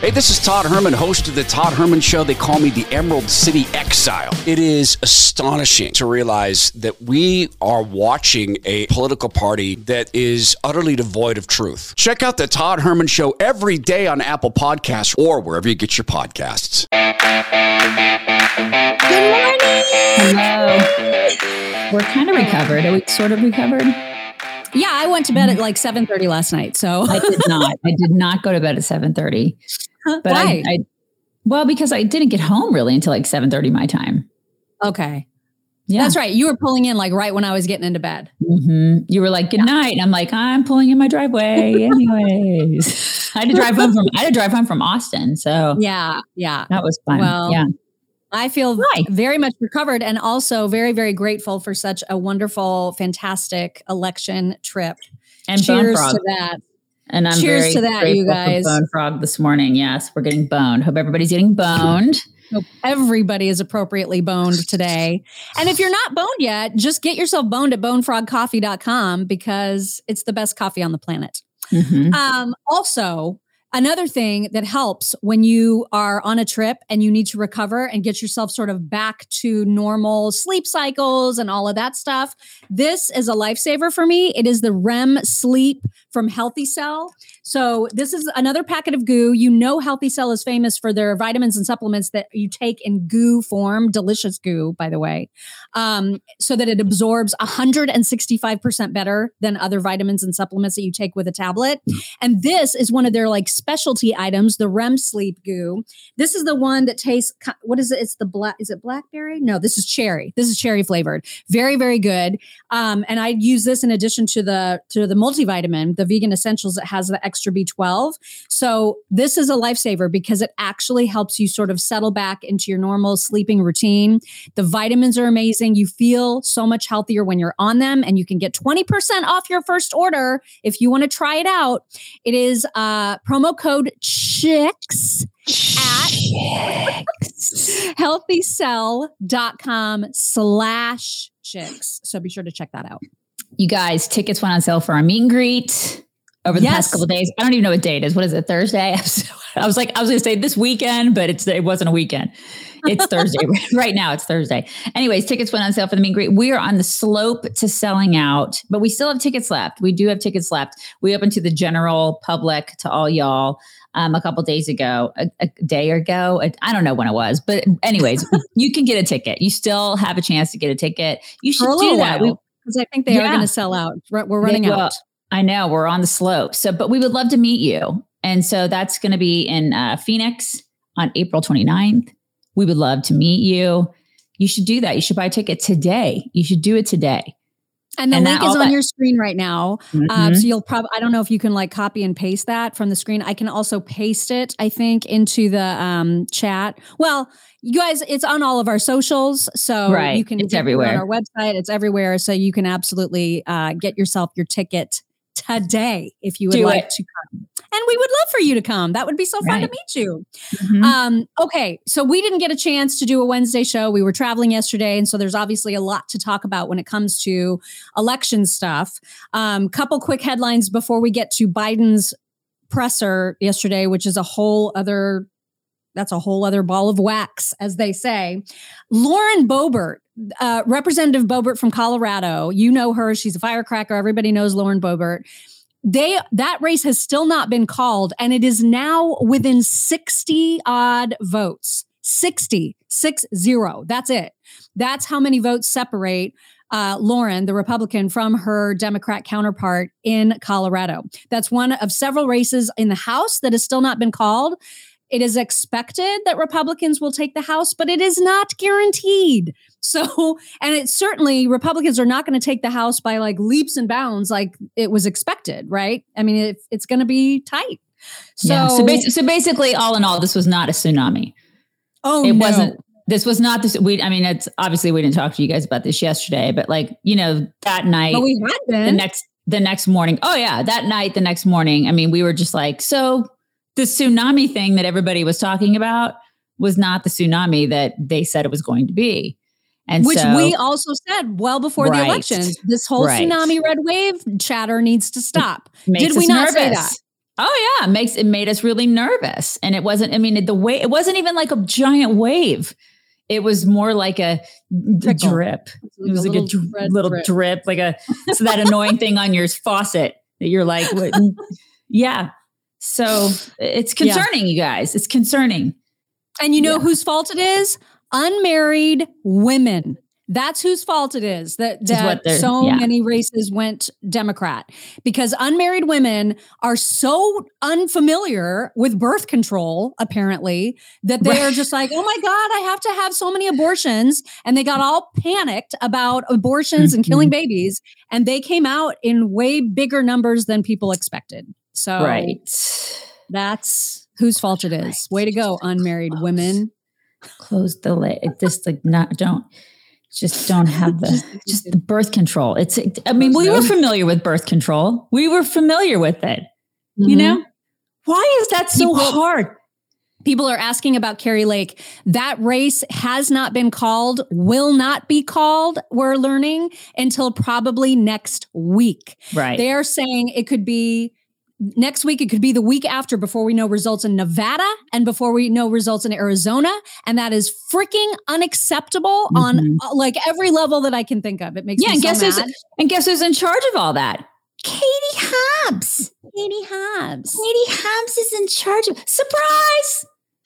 Hey, this is Todd Herman, host of The Todd Herman Show. They call me the Emerald City Exile. It is astonishing to realize that we are watching a political party that is utterly devoid of truth. Check out The Todd Herman Show every day on Apple Podcasts or wherever you get your podcasts. Good morning. Hello. We're kind of recovered. Are we sort of recovered? Yeah, I went to bed at like 7:30 last night. So I did not. I did not go to bed at 7:30. But But Why? I, I well, because I didn't get home really until like 7:30 my time. okay. Yeah. That's right. You were pulling in like right when I was getting into bed. hmm You were like, good night. And I'm like, I'm pulling in my driveway anyways. I had to drive home from I had to drive home from Austin. So Yeah, yeah. that was fun. Well, yeah. I feel very much recovered and also very, very grateful for such a wonderful, fantastic election trip. And Cheers to that. And I'm Cheers very to that, you guys. Bone Frog this morning. Yes, we're getting boned. Hope everybody's getting boned. Hope everybody is appropriately boned today. And if you're not boned yet, just get yourself boned at bonefrogcoffee.com because it's the best coffee on the planet. Mhm. Um, also, another thing that helps when you are on a trip and you need to recover and get yourself sort of back to normal sleep cycles and all of that stuff. This is a lifesaver for me. It is the REM sleep from Healthycell. So, this is another packet of goo. You know, Healthycell is famous for their vitamins and supplements that you take in goo form, delicious goo, by the way, um, so that it absorbs 165% better than other vitamins and supplements that you take with a tablet. And this is one of their like specialty items, the REM sleep goo. This is the one that tastes, what is it? It's the black, is it blackberry? No, this is cherry. This is cherry flavored. Very, very good. Um, and I use this in addition to the, to the multivitamin, the vegan essentials that has the extra B12. So this is a lifesaver because it actually helps you sort of settle back into your normal sleeping routine. The vitamins are amazing. You feel so much healthier when you're on them, and you can get 20% off your first order if you want to try it out. It is uh, promo code CHICKS at healthycell.com slash chicks. So be sure to check that out. You guys, tickets went on sale for our meet and greet over the Yes. past couple of days. I don't even know what date it is. What is it? Thursday? I was like, I was going to say this weekend, but it's it wasn't a weekend. It's Thursday right now. It's Thursday. Anyways, tickets went on sale for the meet and greet. We are on the slope to selling out, but we still have tickets left. We do have tickets left. We opened to the general public to all y'all um, a couple days ago, a, a day ago. I I don't know when it was, but anyways, you can get a ticket. You still have a chance to get a ticket. You should do that. Because I think they are going to sell out. We're running out. I know we're on the slope. So, but we would love to meet you. And so that's going to be in uh, Phoenix on April 29th. We would love to meet you. You should do that. You should buy a ticket today. You should do it today. And the And link that- is on that- your screen right now. Um, Mhm. so you'll probably, I don't know if you can like copy and paste that from the screen. I can also paste it, I think, into the um, chat. Well, you guys, it's on all of our socials. So Right. you can It's everywhere. on our website. It's everywhere. So you can absolutely uh, get yourself your ticket today if you would Do like it. to come. And we would love for you to come. That would be so fun to meet you. Mhm. Um, okay, so we didn't get a chance to do a Wednesday show. We were traveling yesterday, and so there's obviously a lot to talk about when it comes to election stuff. Um, couple quick headlines before we get to Biden's presser yesterday, which is a whole other that's a whole other ball of wax, as they say. Lauren Boebert, uh, Representative Boebert from Colorado, you know her. She's a firecracker. Everybody knows Lauren Boebert. They that race has still not been called and it is now within 60 odd votes. 60 six zero. That's it. That's how many votes separate uh, lauren the republican from her democrat counterpart in colorado. That's one of several races in the house that has still not been called it is expected that republicans will take the house but it is not guaranteed so, and it certainly Republicans are not going to take the House by like leaps and bounds like it was expected, right? I mean, it, it's going to be tight. So, yeah. So, so basically, all in all, this was not a tsunami. oh, it no. wasn't. This was not this. We, I mean, it's obviously we didn't talk to you guys about this yesterday, but like you know, that night, But we had been. the next the next morning. Oh yeah, that night, the next morning. I mean, we were just like, so the tsunami thing that everybody was talking about was not the tsunami that they said it was going to be. And which so, we also said well before the Right. elections. This whole Right. tsunami red wave chatter needs to stop. did we not say that? Oh yeah, it makes it made us really nervous, and it wasn't. I mean, the way it wasn't even like a giant wave. It was more like a Trickle. drip. It was a like a little dr- little drip. drip. like a so that annoying thing on your faucet that you're like, yeah. So it's Yeah. concerning, you guys. It's concerning. And you know Yeah. whose fault it is? Unmarried women. That's whose fault it is that, Which is that so yeah. many races went Democrat because unmarried women are so unfamiliar with birth control, apparently, that they are just like, oh my God, I have to have so many abortions. And they got all panicked about abortions and Mm-hmm. killing babies. And they came out in way bigger numbers than people expected. So Right. that's whose fault it is. Way to go, unmarried women. Close the lid. Just like not don't just don't have the just the birth control. It's I mean, we were familiar with birth control. We were familiar with it. You Mhm. know? Why is that so People- hard? People are asking about Kari Lake. That race has not been called, will not be called, we're learning, until probably next week. Right. They are saying it could be next week, it could be the week after before we know results in Nevada and before we know results in Arizona. And that is freaking unacceptable on Mhm. uh, like every level that I can think of. It makes yeah, me and so guess who's and guess who's in charge of all that? Katie Hobbs. Katie Hobbs. Katie Hobbs is in charge of surprise.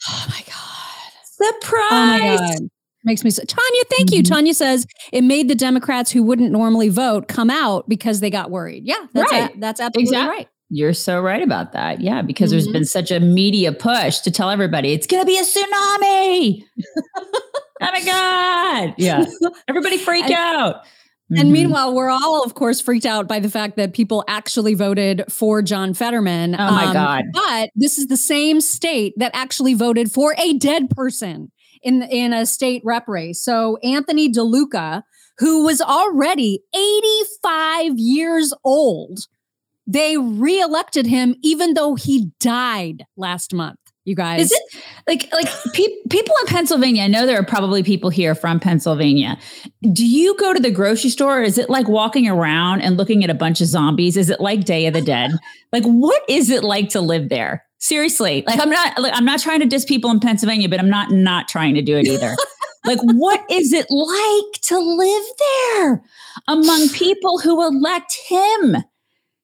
Oh my God. Surprise. Oh my God. Makes me so. Tanya, thank you. Mhm. Tanya says it made the Democrats who wouldn't normally vote come out because they got worried. Yeah, that's Right. a- that's absolutely Exact- right. You're so right about that. Yeah, because there's Mhm. been such a media push to tell everybody it's going to be a tsunami. oh my God. Yeah. Everybody freak And- out. And Mhm. meanwhile, we're all, of course, freaked out by the fact that people actually voted for John Fetterman. Oh my God. But this is the same state that actually voted for a dead person in in a state rep race. So Anthony DeLuca, who was already 85 years old, they reelected him even though he died last month. You guys. Is it like like pe- people in Pennsylvania? I know there are probably people here from Pennsylvania. Do you go to the grocery store? Is it like walking around and looking at a bunch of zombies? Is it like Day of the Dead? like, what is it like to live there? Seriously, like I'm not like, I'm not trying to diss people in Pennsylvania, but I'm not not trying to do it either. like, what is it like to live there among people who elect him?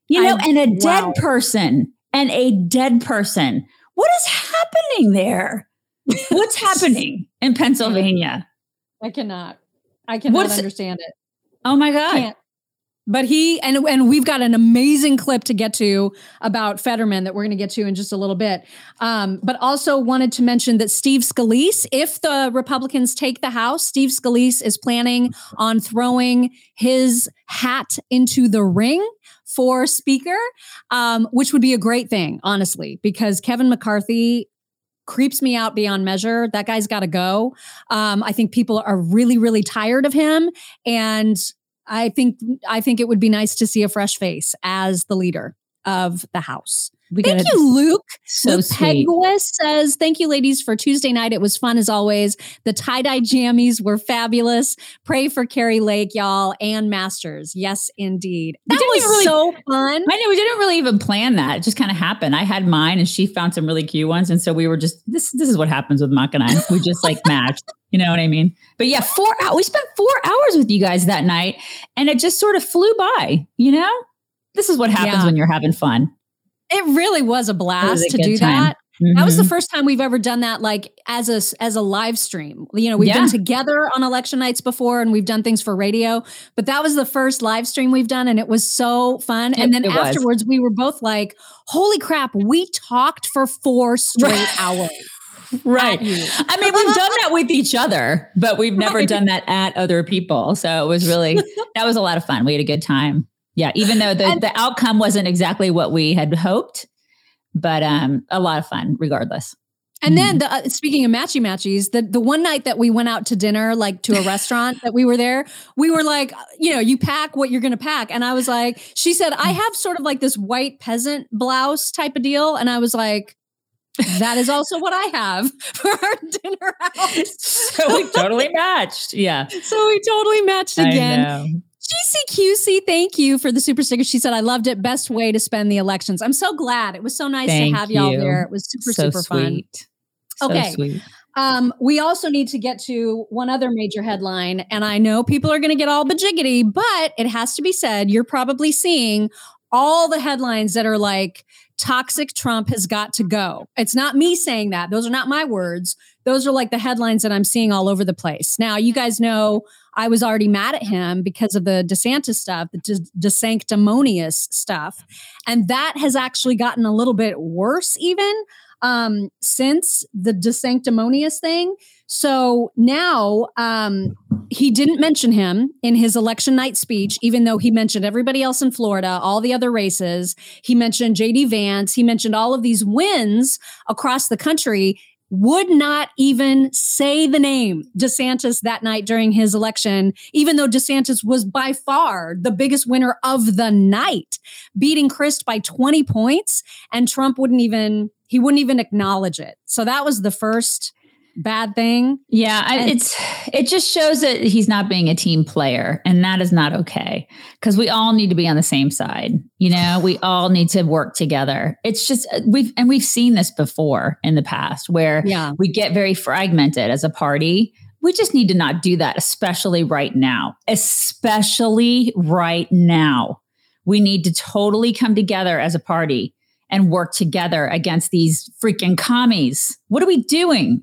You know, I- and a dead wow. person and a dead person. What is happening there? What's happening in Pennsylvania? I cannot. I cannot What's- understand it. Oh my God. But he and and we've got an amazing clip to get to about Fetterman that we're going to get to in just a little bit. Um, but also wanted to mention that Steve Scalise, if the Republicans take the House, Steve Scalise is planning on throwing his hat into the ring for Speaker, um, which would be a great thing, honestly, because Kevin McCarthy creeps me out beyond measure. That guy's got to go. Um, I think people are really, really tired of him, and I think I think it would be nice to see a fresh face as the leader of the House. We Thank gotta- you, Luke. So Luke. Peguis says, Thank you, ladies, for Tuesday night. It was fun as always. The tie dye jammies were fabulous. Pray for Kari Lake, y'all, and Masters. Yes, indeed. That was really- so fun. I know we didn't really even plan that. It just kind of happened. I had mine and she found some really cute ones. And so we were just this this is what happens with Mock and I. We just like matched. You know what I mean? But yeah, four hours. We spent four hours with you guys that night and it just sort of flew by, you know? This is what happens Yeah. when you're having fun. It really was a blast a to do time. that. That was the Mhm. first time we've ever done that, like as a as a live stream. You know, we've Yeah. been together on election nights before, and we've done things for radio, but that was the first live stream we've done, and it was so fun. It- and then was. afterwards, we were both like, "Holy crap!" We talked for four straight hours. right. I mean, we've done that with each other, but we've never Right. done that at other people. So it was really that was a lot of fun. We had a good time. Yeah, even though the, And- the outcome wasn't exactly what we had hoped, but um a lot of fun regardless. And then the uh, speaking of matchy matchies, the the one night that we went out to dinner, like to a restaurant that we were there, we were like, you know, you pack what you're going to pack, and I was like, she said, I have sort of like this white peasant blouse type of deal, and I was like, that is also what I have for our dinner out. so we totally matched. Yeah. so we totally matched again. GCQC, thank you for the super sticker. She said, I loved it. Best way to spend the elections. I'm so glad. It was so nice Thank to have y'all you. there. It was super, so super fun. sweet. So Okay. sweet. Um, we also need to get to one other major headline. And I know people are going to get all bajiggity, but it has to be said, you're probably seeing all the headlines that are like, toxic Trump has got to go. It's not me saying that. Those are not my words. Those are like the headlines that I'm seeing all over the place. Now, you guys know I was already mad at him because of the DeSantis stuff, the de- desanctimonious stuff. And that has actually gotten a little bit worse, even um, since the desanctimonious thing. So now um, he didn't mention him in his election night speech, even though he mentioned everybody else in Florida, all the other races. He mentioned JD Vance. He mentioned all of these wins across the country. Would not even say the name DeSantis that night during his election, even though DeSantis was by far the biggest winner of the night, beating Crist by 20 points. And Trump wouldn't even, he wouldn't even acknowledge it. So that was the first bad thing. Yeah, I, And- it's it just shows that he's not being a team player, and that is not okay. Because we all need to be on the same side. You know, we all need to work together. It's just uh, we've and we've seen this before in the past where Yeah. we get very fragmented as a party. We just need to not do that, especially right now. Especially right now, we need to totally come together as a party and work together against these freaking commies. What are we doing?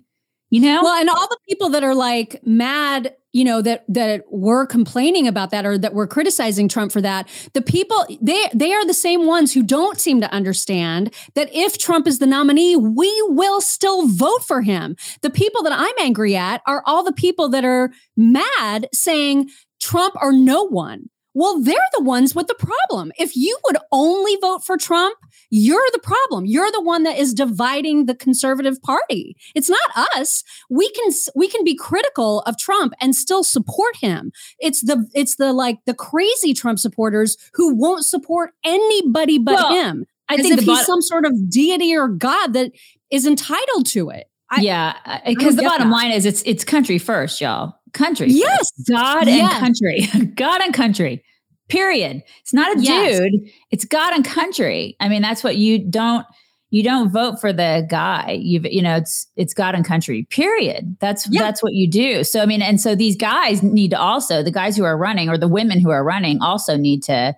You know? Well, and all the people that are like mad, you know, that that were complaining about that or that were criticizing Trump for that, the people they they are the same ones who don't seem to understand that if Trump is the nominee, we will still vote for him. The people that I'm angry at are all the people that are mad saying Trump or no one. Well, they're the ones with the problem. If you would only vote for Trump, you're the problem. You're the one that is dividing the conservative party. It's not us. We can we can be critical of Trump and still support him. It's the it's the like the crazy Trump supporters who won't support anybody but Well, him. I think if he's some sort of deity or god that is entitled to it. I- yeah, because the bottom that. line is it's it's country first, y'all. Country, Yes. God Yes. and country, God and country. Period. It's not a Yes. dude. It's God and country. I mean, that's what you don't you don't vote for the guy. You you know, it's it's God and country. Period. That's Yeah. that's what you do. So I mean, and so these guys need to also the guys who are running or the women who are running also need to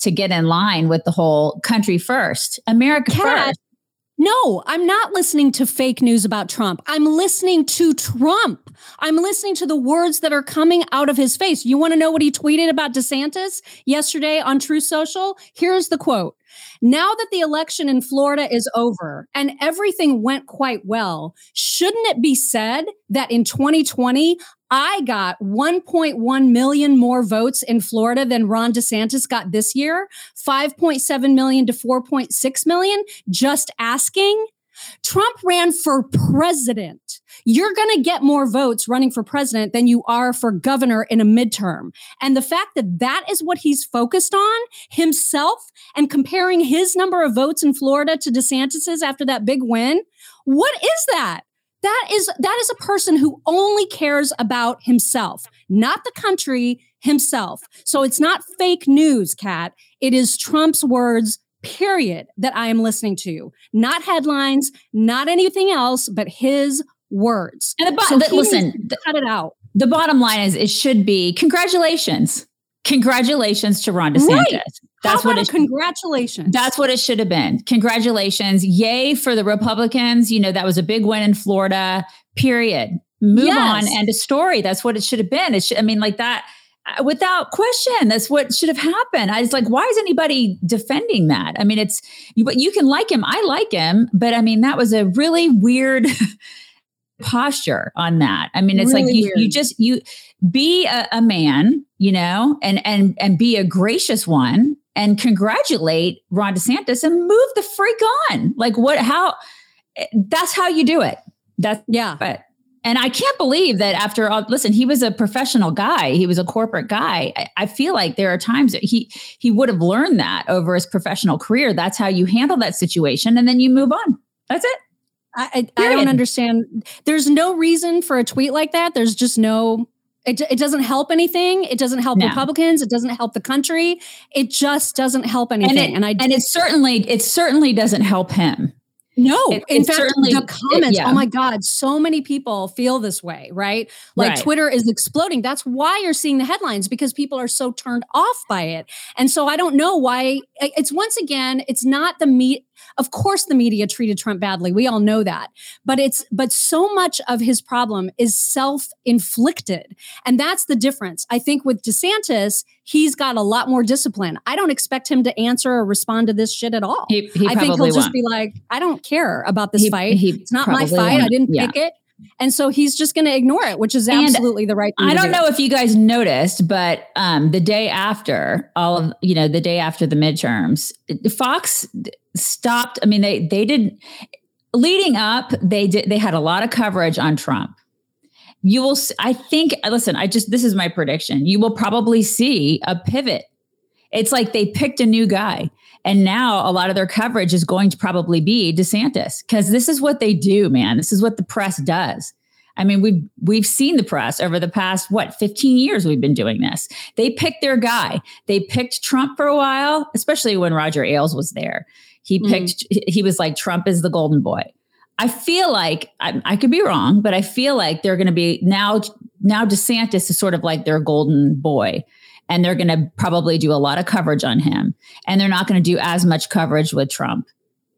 to get in line with the whole country first, America Kat, first. No, I'm not listening to fake news about Trump. I'm listening to Trump. I'm listening to the words that are coming out of his face. You want to know what he tweeted about DeSantis yesterday on Truth Social? Here's the quote. Now that the election in Florida is over and everything went quite well, shouldn't it be said that in 2020, I got 1.1 million more votes in Florida than Ron DeSantis got this year? 5.7 million to 4.6 million? Just asking. Trump ran for president. You're going to get more votes running for president than you are for governor in a midterm. And the fact that that is what he's focused on himself and comparing his number of votes in Florida to DeSantis's after that big win, what is that? That is that is a person who only cares about himself, not the country, himself. So it's not fake news, Kat. It is Trump's words period that I am listening to. Not headlines, not anything else, but his words. And the, bo- So the- listen, to cut it out. the bottom line is it should be congratulations. Congratulations to Ron DeSantis. Right. That's what it congratulations. that's what it should have been. Congratulations. Yay for the Republicans. You know, that was a big win in Florida. Period. Move Yes. on. End of story. That's what it should have been. It should, I mean, like that uh, without question. That's what should have happened. I was like, why is anybody defending that? I mean, it's you, but you can like him. I like him, but I mean, that was a really weird posture on that. I mean, it's like Really you, you weird. just you be a, a man, you know, and and and be a gracious one and congratulate Ron DeSantis and move the freak on. Like what how that's how you do it. That's yeah. but and I can't believe that after all, listen, he was a professional guy. He was a corporate guy. I, I feel like there are times that he he would have learned that over his professional career. That's how you handle that situation, and then you move on. That's it. I, I, I don't understand. There's no reason for a tweet like that. There's just no It, it doesn't help anything. It doesn't help no. Republicans. It doesn't help the country. It just doesn't help anything. And it, and, I, and it certainly it certainly doesn't help him. No, it, in fact, the comments, it, yeah. oh my God, so many people feel this way, right? Like right. Twitter is exploding. That's why you're seeing the headlines because people are so turned off by it. And so I don't know why it's once again, it's not the meat of course, the media treated Trump badly. We all know that. But it's, but so much of his problem is self inflicted. And that's the difference. I think with DeSantis, he's got a lot more discipline. I don't expect him to answer or respond to this shit at all. He, he I think he'll won't. just be like, I don't care about this he, fight. It's not my fight. Won't. I didn't yeah. pick it. And so he's just going to ignore it, which is absolutely and the right I don't do. know if you guys noticed, but um, the day after all of, you know, the day after the midterms, Fox stopped. I mean, they, they didn't. leading up, they did, they had a lot of coverage on Trump. You will, I think, listen, I just, this is my prediction. You will probably see a pivot. It's like they picked a new guy. And now a lot of their coverage is going to probably be DeSantis because this is what they do, man. This is what the press does. I mean, we've we've seen the press over the past what 15 years we've been doing this. They picked their guy. They picked Trump for a while, especially when Roger Ailes was there. He mm-hmm. picked mm-hmm. he was like Trump is the golden boy. I feel like I, I could be wrong, but I feel like they're going to be now now DeSantis is sort of like their golden boy and they're going to probably do a lot of coverage on him and they're not going to do as much coverage with Trump.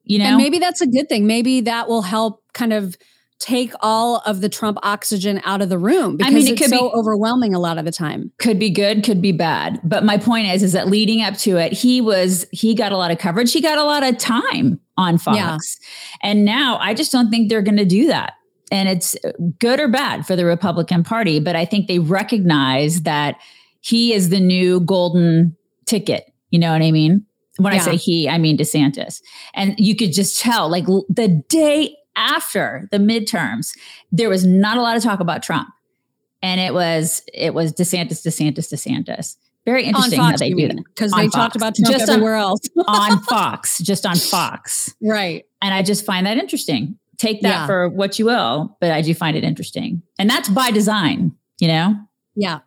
You know? And maybe that's a good thing. Maybe that will help kind of take all of the Trump oxygen out of the room because I mean, it it's could so be, overwhelming a lot of the time. Could be good, could be bad. But my point is, is that leading up to it, he was he got a lot of coverage. He got a lot of time on Fox, yeah. and now I just don't think they're going to do that. And it's good or bad for the Republican Party, but I think they recognize that he is the new golden ticket. You know what I mean? When yeah. I say he, I mean DeSantis. And you could just tell, like the day after the midterms, there was not a lot of talk about Trump. And it was it was DeSantis, DeSantis, DeSantis. Very interesting Fox, how they do that because they Fox. talked about Trump just everywhere on, else on Fox, just on Fox, right? And I just find that interesting. Take that yeah. for what you will, but I do find it interesting, and that's by design, you know. Yeah,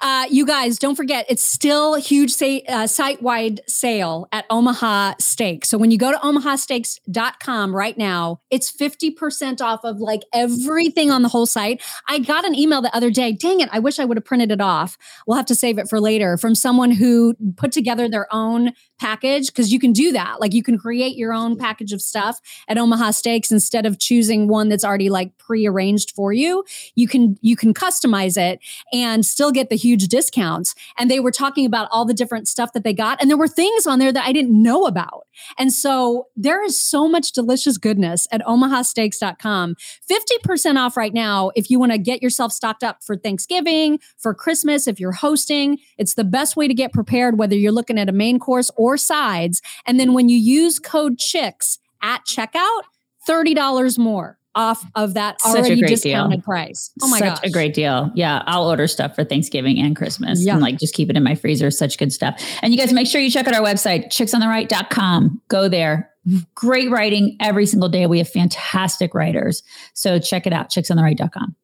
uh, you guys, don't forget, it's still a huge uh, site wide sale at Omaha Steaks. So when you go to omahasteaks.com right now, it's 50% off of like everything on the whole site. I got an email the other day. Dang it, I wish I would have printed it off. We'll have to save it for later from someone who put together their own package because you can do that. Like you can create your own package of stuff at Omaha Steaks instead of choosing one that's already like pre-arranged for you. You can you can customize it and still get the huge discounts. And they were talking about all the different stuff that they got and there were things on there that I didn't know about. And so there is so much delicious goodness at omahasteaks.com. 50% off right now if you want to get yourself stocked up for Thanksgiving, for Christmas, if you're hosting. It's the best way to get prepared whether you're looking at a main course or or sides. And then when you use code CHICKS at checkout, $30 more off of that Such already discounted deal. price. Oh my god. Such gosh. a great deal. Yeah. I'll order stuff for Thanksgiving and Christmas yeah. and like just keep it in my freezer. Such good stuff. And you guys make sure you check out our website, chicksontheright.com. Go there. Great writing every single day. We have fantastic writers. So check it out, chicksontheright.com.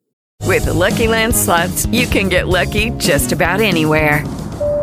With the Lucky Land slots, you can get lucky just about anywhere.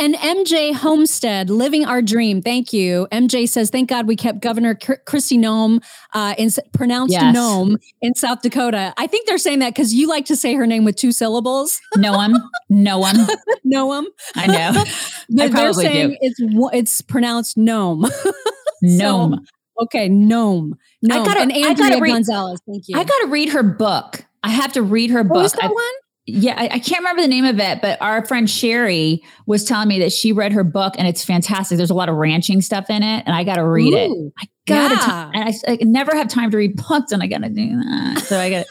And MJ Homestead, living our dream. Thank you. MJ says, "Thank God we kept Governor Kristi Noem, uh, in pronounced yes. Nome in South Dakota." I think they're saying that because you like to say her name with two syllables. Noem, Noem, Noem. I know. they're, I they're saying do. it's it's pronounced Nome. Nome. so, okay, Nome. Nome. I gotta, and Andrea I gotta read, Gonzalez. Thank you. I got to read her book. I have to read her what book. Was that I, one? Yeah, I, I, can't remember the name of it, but our friend Sherry was telling me that she read her book and it's fantastic. There's a lot of ranching stuff in it, and I got to read Ooh, it. I got to, yeah. and I, I, never have time to read books, and I got to do that. So I got.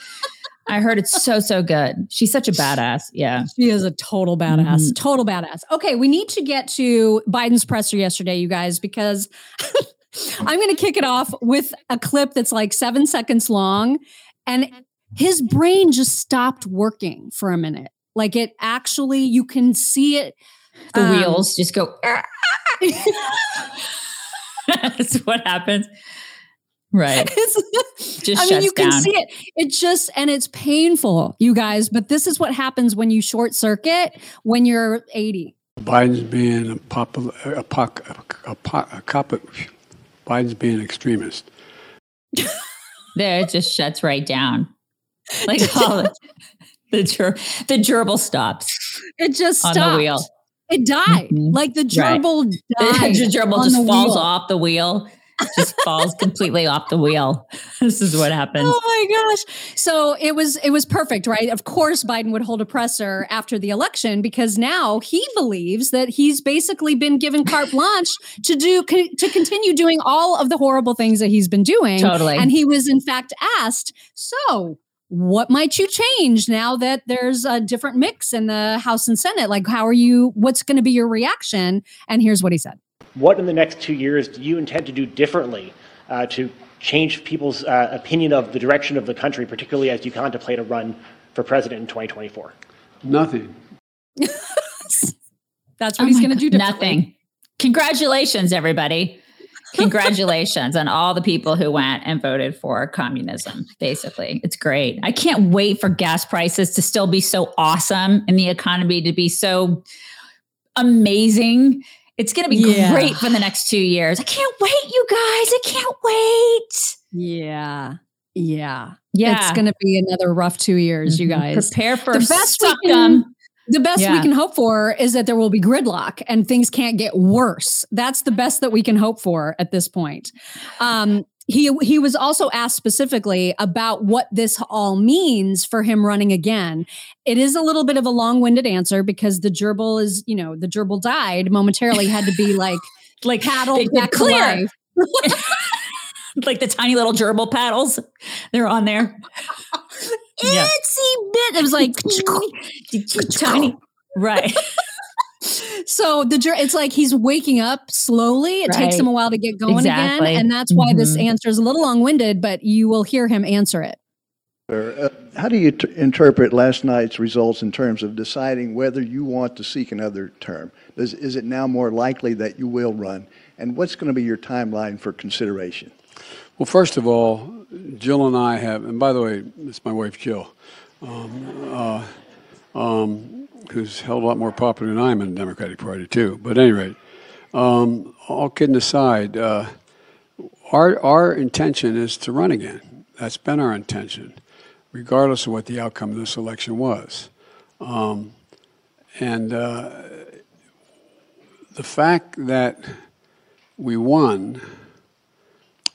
I heard it's so so good. She's such a badass. Yeah, she is a total badass. Mm-hmm. Total badass. Okay, we need to get to Biden's presser yesterday, you guys, because I'm going to kick it off with a clip that's like seven seconds long, and his brain just stopped working for a minute. Like it actually, you can see it. The um, wheels just go. That's what happens. Right. just I mean, you can see it. It just, and it's painful, you guys, but this is what happens when you short circuit when you're 80. Biden's being a popular, a, pop, a, a, a, cop, Biden's being extremist. there, it just shuts right down. Like the, the, ger- the gerbil stops. It just stops. on stopped. the wheel. It died. Mm-hmm. Like the gerbil right. died. the gerbil just the falls wheel. off the wheel just falls completely off the wheel. This is what happens. Oh my gosh. So it was it was perfect, right? Of course Biden would hold a presser after the election because now he believes that he's basically been given carte blanche to do to continue doing all of the horrible things that he's been doing. Totally. And he was in fact asked, "So, what might you change now that there's a different mix in the House and Senate? Like, how are you? What's going to be your reaction? And here's what he said What in the next two years do you intend to do differently uh, to change people's uh, opinion of the direction of the country, particularly as you contemplate a run for president in 2024? Nothing. That's what oh he's going to do. Nothing. Congratulations, everybody congratulations on all the people who went and voted for communism basically. It's great. I can't wait for gas prices to still be so awesome and the economy to be so amazing. It's going to be yeah. great for the next two years. I can't wait you guys. I can't wait. Yeah. Yeah. Yeah it's going to be another rough two years you mm-hmm. guys. Prepare for the best we can, the best yeah. we can hope for is that there will be gridlock and things can't get worse. That's the best that we can hope for at this point. Um, he he was also asked specifically about what this all means for him running again. It is a little bit of a long-winded answer because the gerbil is, you know, the gerbil died momentarily had to be like like paddled back clear. like the tiny little gerbil paddles. They're on there. Yeah. itsy bit. It was like tiny, right? so the it's like he's waking up slowly. It right. takes him a while to get going exactly. again, and that's why mm-hmm. this answer is a little long winded. But you will hear him answer it. Uh, how do you t- interpret last night's results in terms of deciding whether you want to seek another term? Does, is it now more likely that you will run? And what's going to be your timeline for consideration? Well, first of all, Jill and I have, and by the way, it's my wife Jill, um, uh, um, who's held a lot more popular than I am in the Democratic Party too. But at any rate, um, all kidding aside, uh, our our intention is to run again. That's been our intention, regardless of what the outcome of this election was, um, and uh, the fact that we won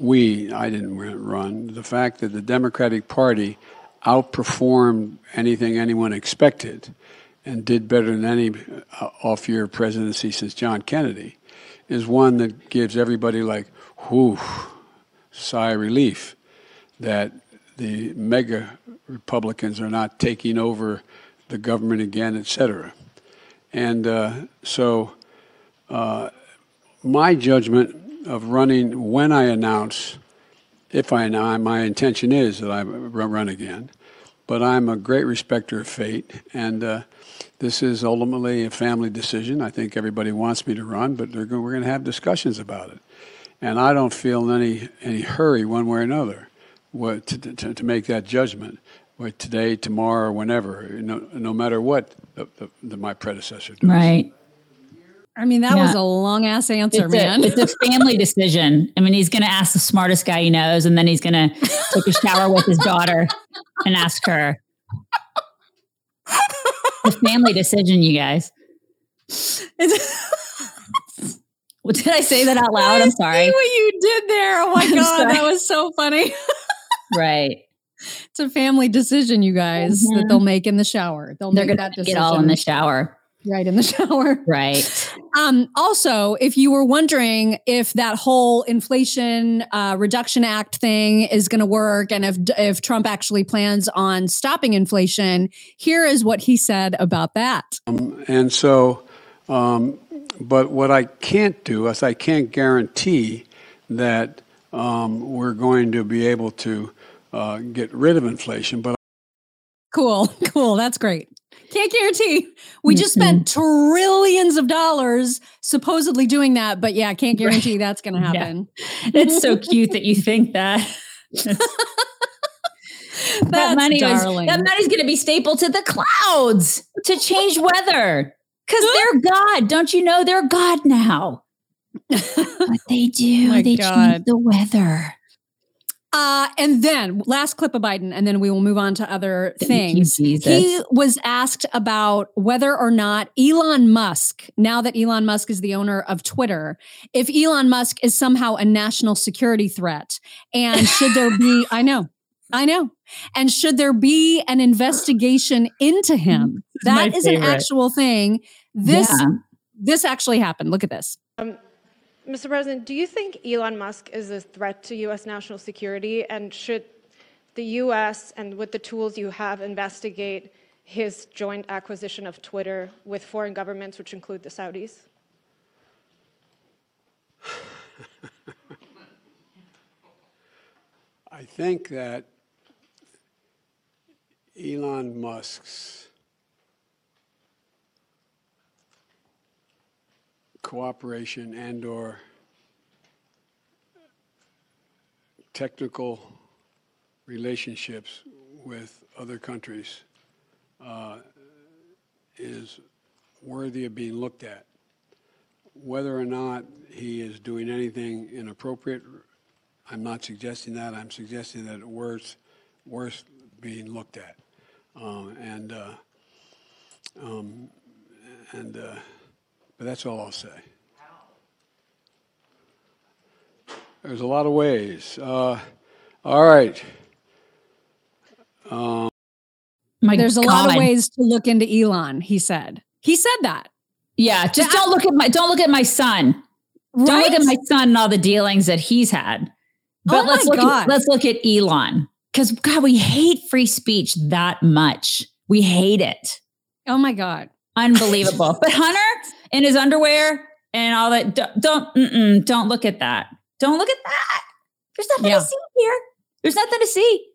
we, I didn't run, the fact that the Democratic Party outperformed anything anyone expected and did better than any uh, off year presidency since John Kennedy is one that gives everybody like, whew, sigh relief that the MAGA Republicans are not taking over the government again, et cetera. And uh, so uh, my judgment of running when I announce, if I my intention is that I run again. But I'm a great respecter of fate, and uh, this is ultimately a family decision. I think everybody wants me to run, but we're going to have discussions about it. And I don't feel any any hurry one way or another what, to, to, to make that judgment. Today, tomorrow, whenever, no, no matter what the, the, the, my predecessor does. Right. I mean, that Yeah. was a long ass answer, it's man. A, it's a family decision. I mean, he's going to ask the smartest guy he knows, and then he's going to take a shower with his daughter and ask her. It's a family decision, you guys. Well, did I say that out loud? I'm sorry. What you did there. Oh my I'm god, sorry. that was so funny. Right. It's a family decision, you guys, that Mhm. they'll make in the shower. They'll They're make that decision get all in the shower. Right in the shower. Right. Um, also, if you were wondering if that whole Inflation uh, Reduction Act thing is going to work, and if if Trump actually plans on stopping inflation, here is what he said about that. Um, and so, um, but what I can't do is I can't guarantee that um, we're going to be able to uh, get rid of inflation. But Cool, cool. That's great. Can't guarantee. We just mm-hmm. spent trillions of dollars supposedly doing that, but yeah, can't guarantee that's going to Yeah. happen. It's so cute that you think that. that money is, that money's going to be stapled to the clouds to change weather because they're God. Don't you know they're God now? But they do. My they God. change the weather. Uh, and then last clip of Biden, and then we will move on to other things. Jesus. He was asked about whether or not Elon Musk, now that Elon Musk is the owner of Twitter, if Elon Musk is somehow a national security threat, and should there be, I know, I know, and should there be an investigation into him? This is my That is an actual thing. This Yeah. this actually happened. Look at this. Um, Mr. President, do you think Elon Musk is a threat to U.S. national security? And should the U.S. and with the tools you have investigate his joint acquisition of Twitter with foreign governments, which include the Saudis? I think that Elon Musk's cooperation and or technical relationships with other countries uh, is worthy of being looked at. Whether or not he is doing anything inappropriate, I'm not suggesting that. I'm suggesting that it's worth, worth being looked at. Um, and uh, um, and uh, but that's all I'll say. There's a lot of ways. Uh, all right. Um, My There's a lot of ways to look into Elon, he said. He said that. Yeah, just don't look at my don't look at my son. Don't look at my son and all the dealings that he's had. But Oh let's my look God. at let's look at Elon. Because God, we hate free speech that much. We hate it. Oh my God. Unbelievable. but Hunter in his underwear and all that, don't don't, don't look at that. Don't look at that. There's nothing Yeah. to see here. There's nothing to see.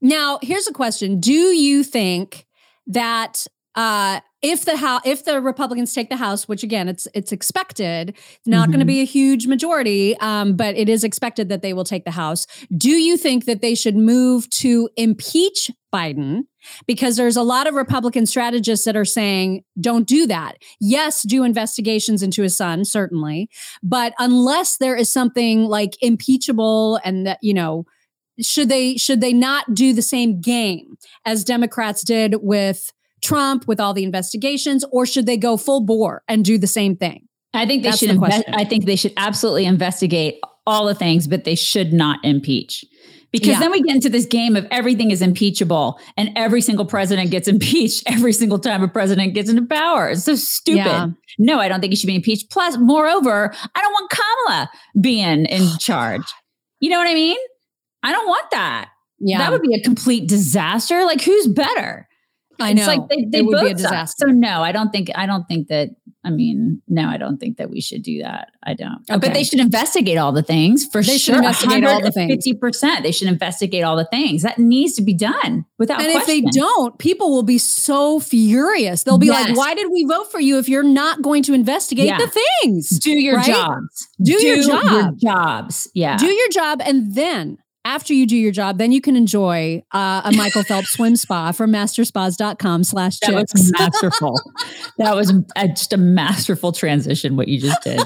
Now, here's a question. Do you think that uh, if the house, if the Republicans take the House, which again, it's it's expected, it's not going to be a huge majority, um, but it is expected that they will take the House. Do you think that they should move to impeach Biden? Because there's a lot of Republican strategists that are saying, don't do that. Yes, do investigations into his son, certainly, but unless there is something like impeachable and that you know should they should they not do the same game as Democrats did with Trump with all the investigations, or should they go full bore and do the same thing? I think they That's should the invest. I think they should absolutely investigate all the things, but they should not impeach. Because Yeah. then we get into this game of everything is impeachable and every single president gets impeached every single time a president gets into power. It's so stupid. Yeah. No, I don't think he should be impeached. Plus, moreover, I don't want Kamala being in charge. You know what I mean? I don't want that. Yeah, That would be a complete disaster. Like, who's better? I It's like they, they it would both be a suck. disaster. So no, I don't think I don't think that I mean, no, I don't think that we should do that. I don't. Oh, but they should investigate all the things for They should sure. investigate all the things. Fifty percent. They should investigate all the things. That needs to be done without and if they don't, people will be so furious. They'll be like, "Why did we vote for you if you're not going to investigate Yeah. the things? do your right? jobs. Do your job. jobs. Yeah. Do your job, and then after you do your job, then you can enjoy uh, a Michael Phelps swim spa from masterspas.com slash That was masterful. that was a, just a masterful transition, what you just did.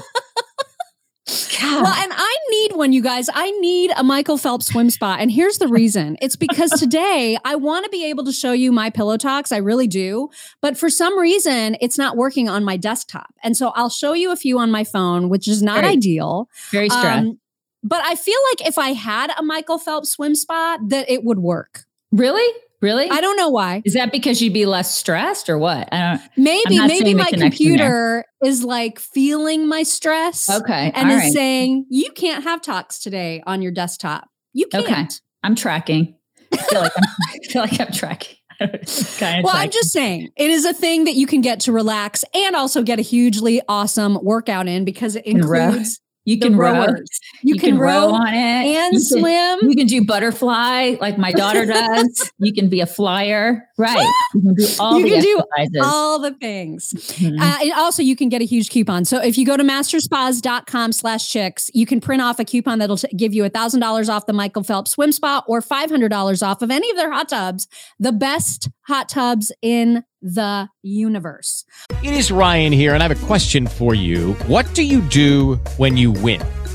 Well, and I need one, you guys. I need a Michael Phelps swim spa. And here's the reason it's because today I want to be able to show you my pillow talks. I really do. But for some reason, it's not working on my desktop. And so I'll show you a few on my phone, which is not Very- ideal. Very stressed. Um, but I feel like if I had a Michael Phelps swim spa, that it would work. Really? Really? I don't know why. Is that because you'd be less stressed or what? I don't Maybe, maybe my computer is like feeling my stress. Okay, And all is right. saying, you can't have talks today on your desktop. You can't. Okay. I'm tracking. I feel like I'm, I feel like I'm tracking. kind of Well, I'm just saying it is a thing that you can get to relax and also get a hugely awesome workout in because it includes You can row. rowers. You, can, row, on it and You can- swim. You can do butterfly like my daughter does. you can be a flyer. Right. You can do all you the can do all the things. Mhm. Uh, and also, you can get a huge coupon. So if you go to masterspas.com slash chicks, you can print off a coupon that'll t- give you $1,000 off the Michael Phelps swim spa or $500 off of any of their hot tubs, the best hot tubs in the universe. It is Ryan here, and I have a question for you. What do you do when you win?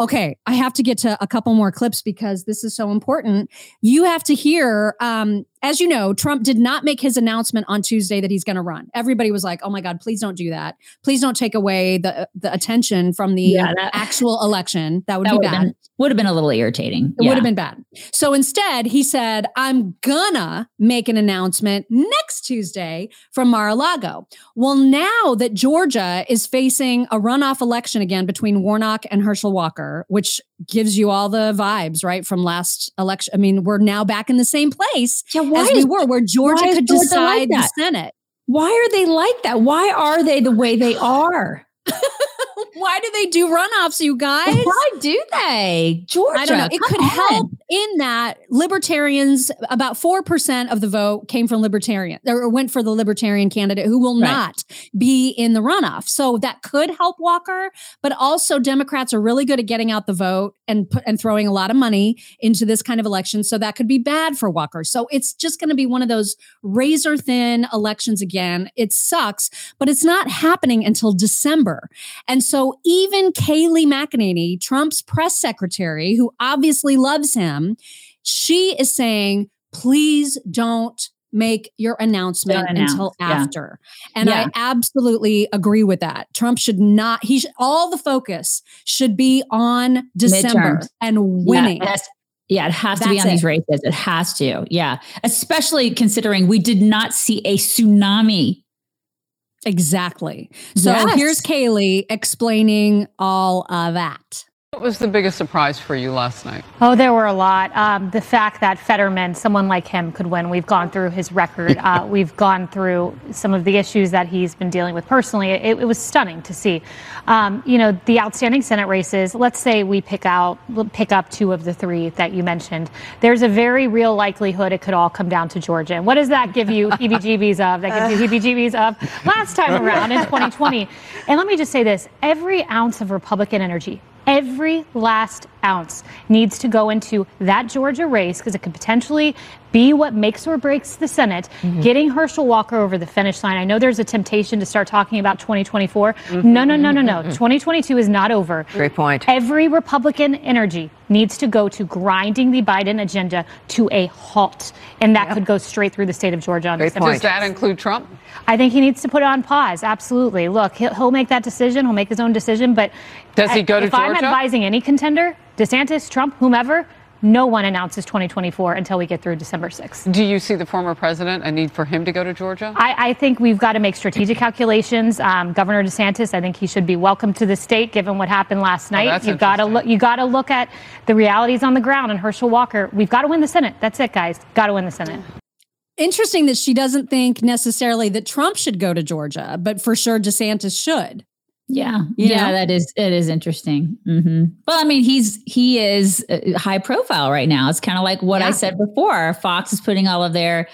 Okay, I have to get to a couple more clips because this is so important. You have to hear, um, as you know, Trump did not make his announcement on Tuesday that he's going to run. Everybody was like, "Oh my God, please don't do that! Please don't take away the the attention from the Yeah, that- actual election. That would that be bad." have been, would have been a little irritating. It would have been bad. So instead, he said, I'm gonna make an announcement next Tuesday from Mar a Lago. Well, now that Georgia is facing a runoff election again between Warnock and Herschel Walker, which gives you all the vibes, right, from last election. I mean, we're now back in the same place why as we were, where Georgia could Georgia decide like the? Senate. Why are they like that? Why are they the way they are? Why do they do runoffs, you guys? Why do they? Georgia. I don't know. It could on. help in that libertarians, about 4% of the vote came from libertarian or went for the libertarian candidate who will Right. not be in the runoff. So that could help Walker, but also Democrats are really good at getting out the vote and put, and throwing a lot of money into this kind of election. So that could be bad for Walker. So it's just going to be one of those razor thin elections again. It sucks, but it's not happening until December. And so even Kayleigh McEnany, Trump's press secretary, who obviously loves him, she is saying, please don't make your announcement announce, until yeah. after. And Yeah. I absolutely agree with that. Trump should not, he should, all the focus should be on December Midterms. and winning. Yeah, it has, yeah, it has to be That's on these races. It has to. Yeah. Especially considering we did not see a tsunami. Exactly. So Yes. here's Kayleigh explaining all of that. What was the biggest surprise for you last night? Oh, there were a lot. Um, the fact that Fetterman, someone like him, could win. We've gone through his record. Uh, we've gone through some of the issues that he's been dealing with personally. It, it was stunning to see. Um, you know, the outstanding Senate races. Let's say we pick out, pick up two of the three that you mentioned. There's a very real likelihood it could all come down to Georgia. And what does that give you heebie-jeebies of? That gives you heebie-jeebies of last time around in 2020. And let me just say this: every ounce of Republican energy Every last ounce needs to go into that Georgia race because it could potentially be what makes or breaks the Senate. Mm-hmm. Getting Herschel Walker over the finish line. I know there's a temptation to start talking about 2024. Mm-hmm. No, no, no, no, no. Mm-hmm. 2022 is not over. Great point. Every Republican energy needs to go to grinding the Biden agenda to a halt. And that could go straight through the state of Georgia on December Does that include Trump? I think he needs to put it on pause. Absolutely. Look, he'll, he'll make that decision. He'll make his own decision. But Does he go to if I'm advising any contender, DeSantis, Trump, whomever, no one announces 2024 until we get through December 6th. Do you see the former president a need for him to go to Georgia? I, I think we've got to make strategic calculations. Um, Governor DeSantis, I think he should be welcome to the state, given what happened last night. Oh, you've got to look. You got to look at the realities on the ground. And Herschel Walker, we've got to win the Senate. That's it, guys. Got to win the Senate. Interesting that she doesn't think necessarily that Trump should go to Georgia, but for sure DeSantis should. Yeah, You yeah, know? that is it is interesting. hmm Well, I mean, he's he is uh, high profile right now. It's kind of like what I said before. Fox is putting all of their,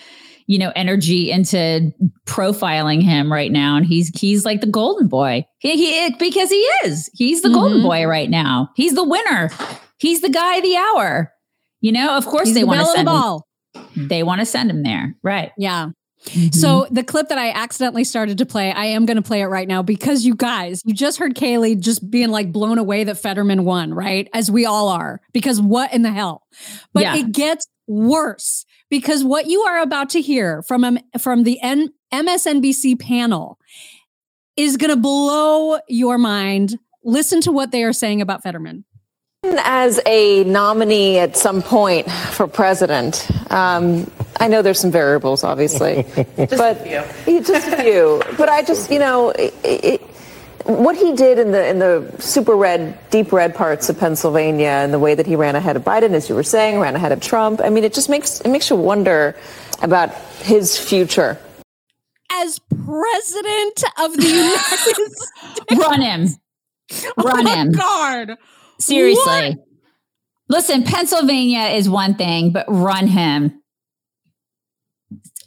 you know, energy into profiling him right now, and he's he's like the golden boy. He, he because he is. He's the golden Mhm. boy right now. He's the winner. He's the guy of the hour. You know, of course He's they the want to belle of the send him. They want to send him there, right? Yeah. Mm-hmm. So the clip that I accidentally started to play, I am going to play it right now because you guys, you just heard Kayleigh just being like blown away that Fetterman won, right? As we all are, because what in the hell? But Yeah. it gets worse because what you are about to hear from um, from the N- MSNBC panel is going to blow your mind. Listen to what they are saying about Fetterman. As a nominee at some point for president, um, I know there's some variables, obviously, but Yeah, just a few. But I just, you know, it, it, what he did in the in the super red, deep red parts of Pennsylvania, and the way that he ran ahead of Biden, as you were saying, ran ahead of Trump. I mean, it just makes it makes you wonder about his future. As president of the United States, Run him. Oh run oh him. God. Seriously. Listen, Pennsylvania is one thing, but run him.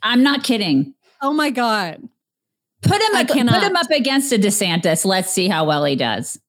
I'm not kidding. Oh my God. Put him ag- put him up against a DeSantis. Let's see how well he does.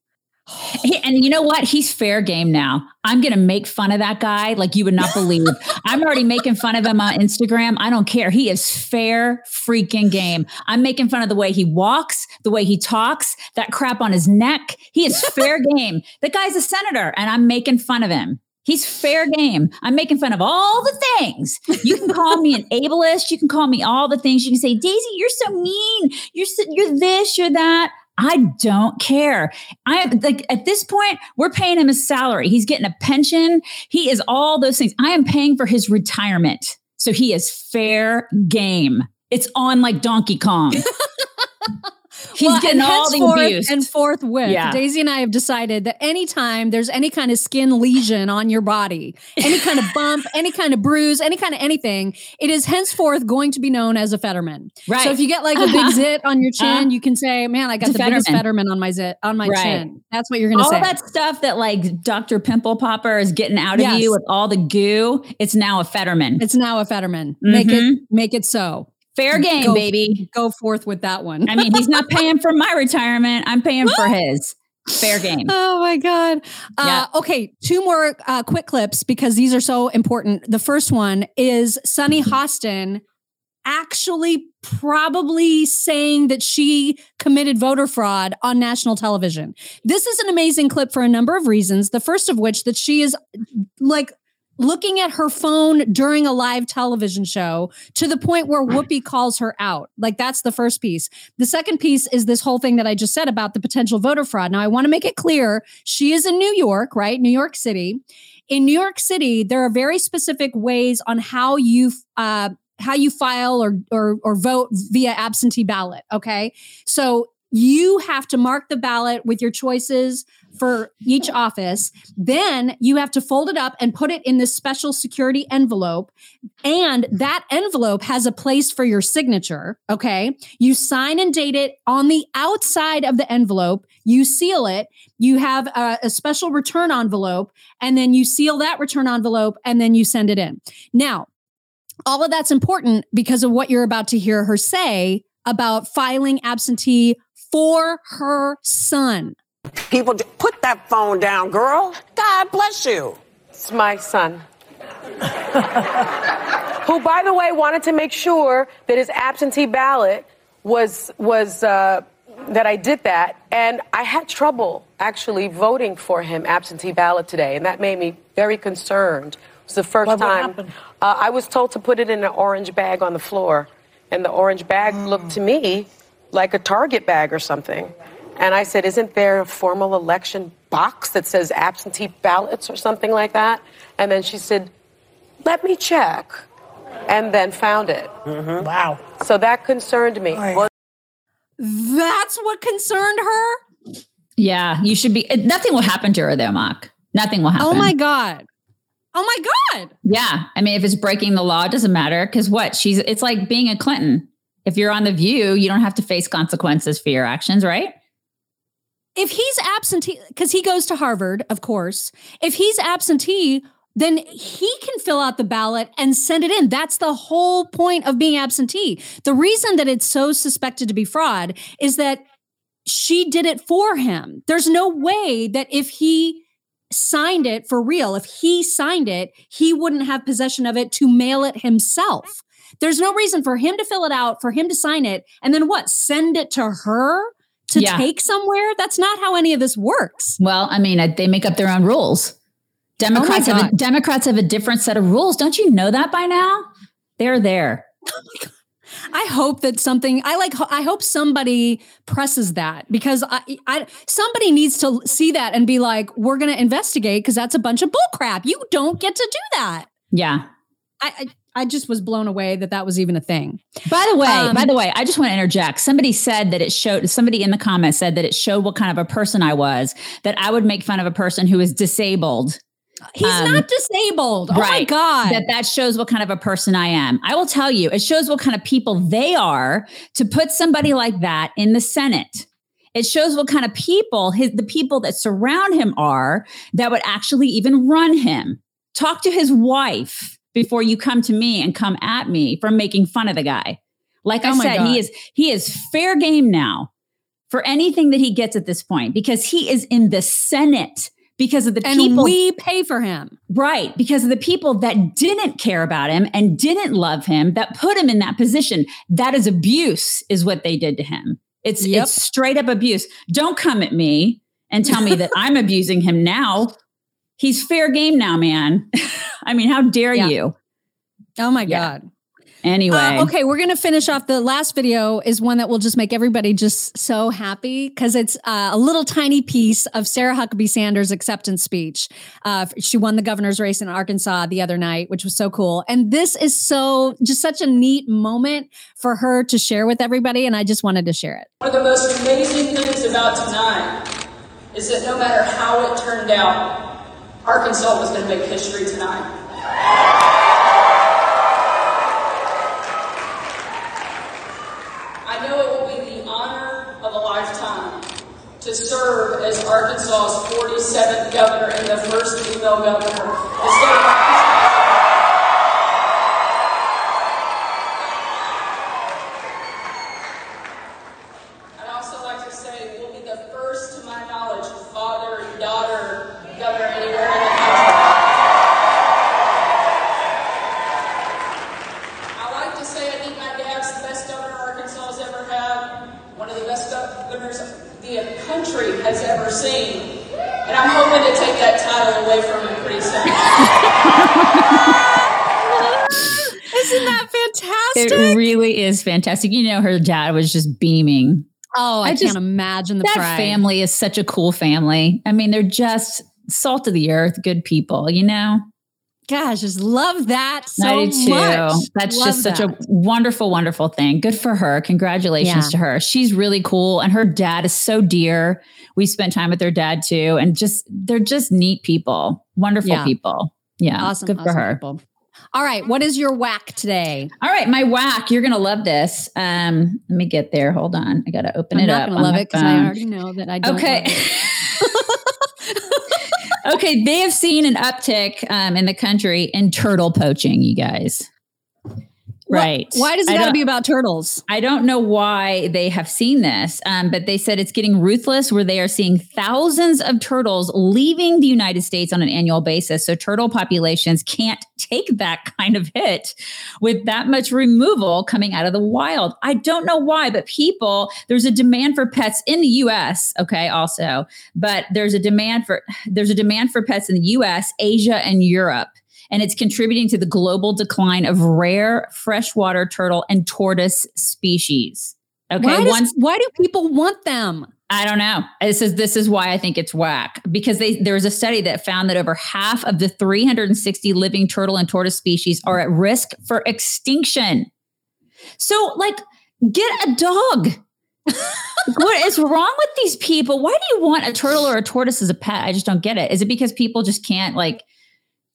He- and you know what? He's fair game now. I'm going to make fun of that guy like you would not believe. I'm already making fun of him on Instagram. I don't care. He is fair freaking game. I'm making fun of the way he walks, the way he talks, that crap on his neck. He is fair game. The guy's a senator and I'm making fun of him. He's fair game. I'm making fun of all the things. You can call me an ableist. You can call me all the things. You can say, Daisy, you're so mean. You're so, you're this, you're that. I don't care. I like at this point, we're paying him a salary. He's getting a pension. He is all those things. I am paying for his retirement. So he is fair game. It's on like Donkey Kong. He's Well, getting all the abuse. And forthwith, Yeah. Daisy and I have decided that anytime there's any kind of skin lesion on your body, any kind of bump, any kind of bruise, any kind of anything, it is henceforth going to be known as a Fetterman. Right. So if you get like a big Uh-huh. zit on your chin, Uh-huh. you can say, "Man, I got the a biggest Fetterman. Fetterman on my zit on my Right. chin." That's what you're going to say. all that stuff that like Dr. Pimple Popper is getting out of Yes. you with all the goo, it's now a Fetterman. It's now a Fetterman. Make Mhm. it make it so. Fair game, Go- baby. Go forth with that one. I mean, he's not paying for my retirement. I'm paying for his. Fair game. Oh my God. Uh, Okay, two more uh, quick clips because these are so important. The first one is Sunny Hostin actually probably saying that she committed voter fraud on national television. This is an amazing clip for a number of reasons. The first of which that she is like looking at her phone during a live television show to the point where Whoopi calls her out. Like that's the first piece. The second piece is this whole thing that I just said about the potential voter fraud. Now I want to make it clear she is in New York, right? New York City. In New York City, there are very specific ways on how you uh, how you file or, or or vote via absentee ballot. Okay, so you have to mark the ballot with your choices for each office. Then you have to fold it up and put it in this special security envelope. And that envelope has a place for your signature. Okay. You sign and date it on the outside of the envelope. You seal it. You have a, a special return envelope. And then you seal that return envelope and then you send it in. Now, all of that's important because of what you're about to hear her say about filing absentee for her son. People, j- put that phone down, girl. God bless you. It's my son. who, by the way, wanted to make sure that his absentee ballot was was uh, that I did that, and I had trouble actually voting for him absentee ballot today, and that made me very concerned. It was the first What- what time happened? uh, I was told to put it in an orange bag on the floor, and the orange bag looked to me like a Target bag or something. And I said, Isn't there a formal election box that says absentee ballots or something like that? And then she said, Let me check. And then found it. Mm-hmm. Wow. So that concerned me. Well, That's what concerned her? Yeah, you should be. Nothing will happen to her though, Mock. Nothing will happen. Oh my God. Oh my God. Yeah, I mean, if it's breaking the law, it doesn't matter because what she's. It's like being a Clinton. If you're on the View, you don't have to face consequences for your actions, right? If he's absentee, because he goes to Harvard, of course, if he's absentee, then he can fill out the ballot and send it in. That's the whole point of being absentee. The reason that it's so suspected to be fraud is that she did it for him. There's no way that if he signed it for real, if he signed it, he wouldn't have possession of it to mail it himself. There's no reason for him to fill it out, for him to sign it, and then what? Send it to her to Yeah. take somewhere? That's not how any of this works. Well, I mean, they make up their own rules. Democrats Oh have a, oh Democrats have a different set of rules. Don't you know that by now? They're there. I hope that something I like I hope somebody presses that because I, I somebody needs to see that and be like we're going to investigate because that's a bunch of bullcrap. You don't get to do that. Yeah. I, I just was blown away that that was even a thing. By the way, Um, by the way, I just want to interject. Somebody said that it showed. Somebody in the comments said that it showed what kind of a person I was. That I would make fun of a person who is disabled. He's Um, not disabled. Oh my god. That that shows what kind of a person I am. I will tell you, it shows what kind of people they are to put somebody like that in the Senate. It shows what kind of people his the people that surround him are that would actually even run him. Talk to his wife before you come to me and come at me for making fun of the guy. Like I Oh my said, God. he is he is fair game now for anything that he gets at this point because he is in the Senate because of the and people we pay for him. Right, because of the people that didn't care about him and didn't love him that put him in that position. That is abuse, is what they did to him. It's Yep. it's straight up abuse. Don't come at me and tell me that I'm abusing him now. He's fair game now, man. I mean, how dare Yeah. you? Oh my Yeah. god. Anyway, Uh, okay, we're going to finish off. The last video is one that will just make everybody just so happy because it's uh, a little tiny piece of Sarah Huckabee Sanders' acceptance speech. Uh, she won the governor's race in Arkansas the other night, which was so cool. And this is so just such a neat moment for her to share with everybody. And I just wanted to share it. One of the most amazing things about tonight is that no matter how it turned out, Arkansas was going to make history tonight. I know it will be the honor of a lifetime to serve as Arkansas's 47th governor and the first female governor. The state of Arkansas. I'd also like to say we'll be the first, to my knowledge, father and daughter governor anywhere in the country. I like to say I think my dad's the best governor Arkansas has ever had, one of the best governors the country has ever seen. And I'm hoping to take that title away from him pretty soon. Isn't that fantastic? it really is fantastic. You know, her dad was just beaming. oh, I, I can't just- imagine the that pride. family is such a cool family. I mean, they're just salt of the earth, good people, you know? Gosh, just love that so much. That's Love just such that. a wonderful, wonderful thing. Good for her. Congratulations Yeah. to her. She's really cool. And her dad is so dear. We spent time with their dad too. And just, they're just neat people, wonderful Yeah. people. Yeah. awesome. Good for her. people. All right, what is your whack today? All right. My whack. You're going to love this. Um, let me get there. Hold on. I got to open I'm it not up. going to love it because I already know that I don't. Okay. okay, they have seen an uptick um, in the country in turtle poaching, you guys. Right. Why does it got to be about turtles? I don't know why they have seen this, um, but they said it's getting ruthless where they are seeing thousands of turtles leaving the United States on an annual basis. So turtle populations can't take that kind of hit with that much removal coming out of the wild. I don't know why, but people, there's a demand for pets in the US, okay, also, but there's a demand for there's a demand for pets in the US, Asia, and Europe and it's contributing to the global decline of rare freshwater turtle and tortoise species. Okay, Why, does- once why do people want them? I don't know. This is this is why I think it's whack because they there was a study that found that over half of the 360 living turtle and tortoise species are at risk for extinction. So, like, get a dog. what is wrong with these people? Why do you want a turtle or a tortoise as a pet? I just don't get it. Is it because people just can't like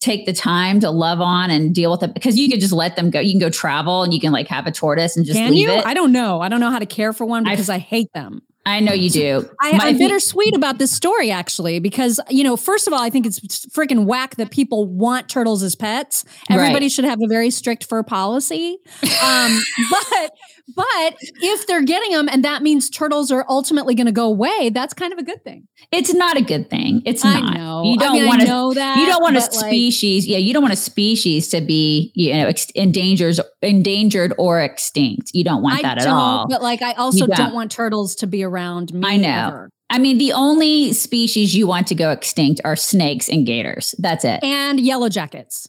take the time to love on and deal with it? Because you could just let them go. You can go travel and you can like have a tortoise and just Can leave you? it. I don't know. I don't know how to care for one because I, hate them. I know you do. I, My- I'm bittersweet about this story actually because you know, first of all, I think it's freaking whack that people want turtles as pets. Everybody Right. should have a very strict fur policy. Um, but but if they're getting them and that means turtles are ultimately going to go away, that's kind of a good thing. It's not a good thing. It's I not. know. You don't mean, want to know that, You don't want a but, like- species. yeah, you don't want a species to be you know ex- endangered, endangered or extinct. You don't want I that at all. But like, I also don't. don't. want turtles to be around me. I know. ever. I mean, the only species you want to go extinct are snakes and gators. That's it. And yellow jackets.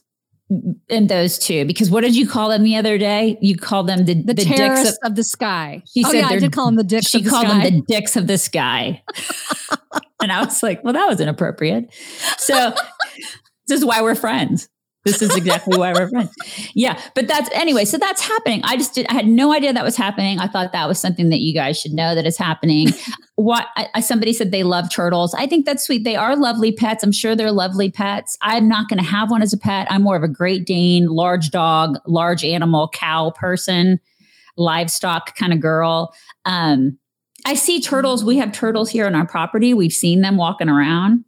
And those two, because what did you call them the other day? You called them the, The, the, dicks of, of, the sky. She oh said yeah, I did call them the dicks She of the called sky. them the dicks of the sky. and I was like, well, that was inappropriate. So this is why we're friends. This is exactly why we're friends. Yeah. But that's anyway. So that's happening. I just did, I had no idea that was happening. I thought that was something that you guys should know that is happening. what I, somebody said they love turtles. I think that's sweet. They are lovely pets. I'm sure they're lovely pets. I'm not going to have one as a pet. I'm more of a Great Dane, large dog, large animal, cow person, livestock kind of girl. Um, I see turtles. We have turtles here on our property. We've seen them walking around.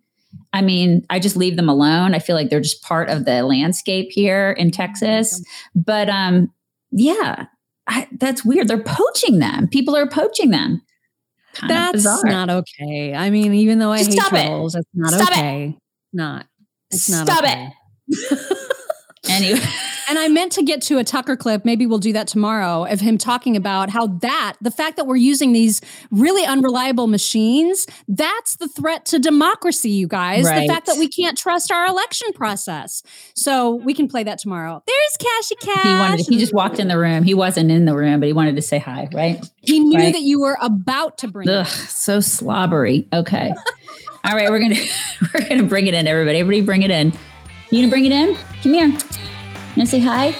I mean, I just leave them alone. I feel like they're just part of the landscape here in Texas. But um, yeah, I, that's weird. They're poaching them. People are poaching them. Kind That's not okay. I mean, even though I Just hate stop it. it's not Stop it. okay. Not. It's not Stop okay. Anyway. And I meant to get to a Tucker clip. Maybe we'll do that tomorrow of him talking about how that, the fact that we're using these really unreliable machines, that's the threat to democracy, you guys. Right. The fact that we can't trust our election process. So we can play that tomorrow. There's Cashy Cash. He wanted. To, he just walked in the room. He wasn't in the room, but he wanted to say hi. Right. He knew Right. that you were about to bring it. Ugh, so slobbery. Okay. All right, we're gonna we're gonna bring it in, everybody. Everybody, bring it in. You gonna bring it in? Come here. You gonna say hi?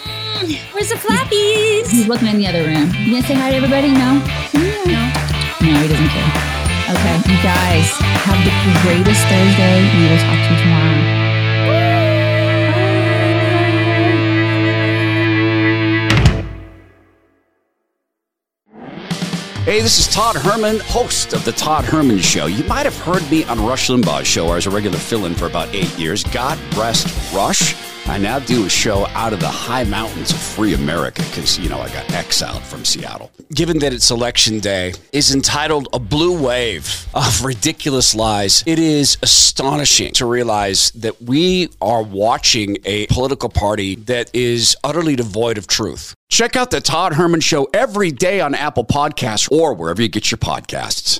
Where's the flappies? He's looking in the other room. You gonna say hi to everybody? No. No. No, he doesn't care. Okay, you guys have the greatest Thursday. We will talk to you tomorrow. Hey, this is Todd Herman, host of The Todd Herman Show. You might have heard me on Rush Limbaugh's show. I was a regular fill in for about eight years. God rest Rush. I now do a show out of the high mountains of free America because, you know, I got exiled from Seattle. Given that it's election day, is entitled A Blue Wave of Ridiculous Lies. It is astonishing to realize that we are watching a political party that is utterly devoid of truth. Check out the Todd Herman Show every day on Apple Podcasts or wherever you get your podcasts.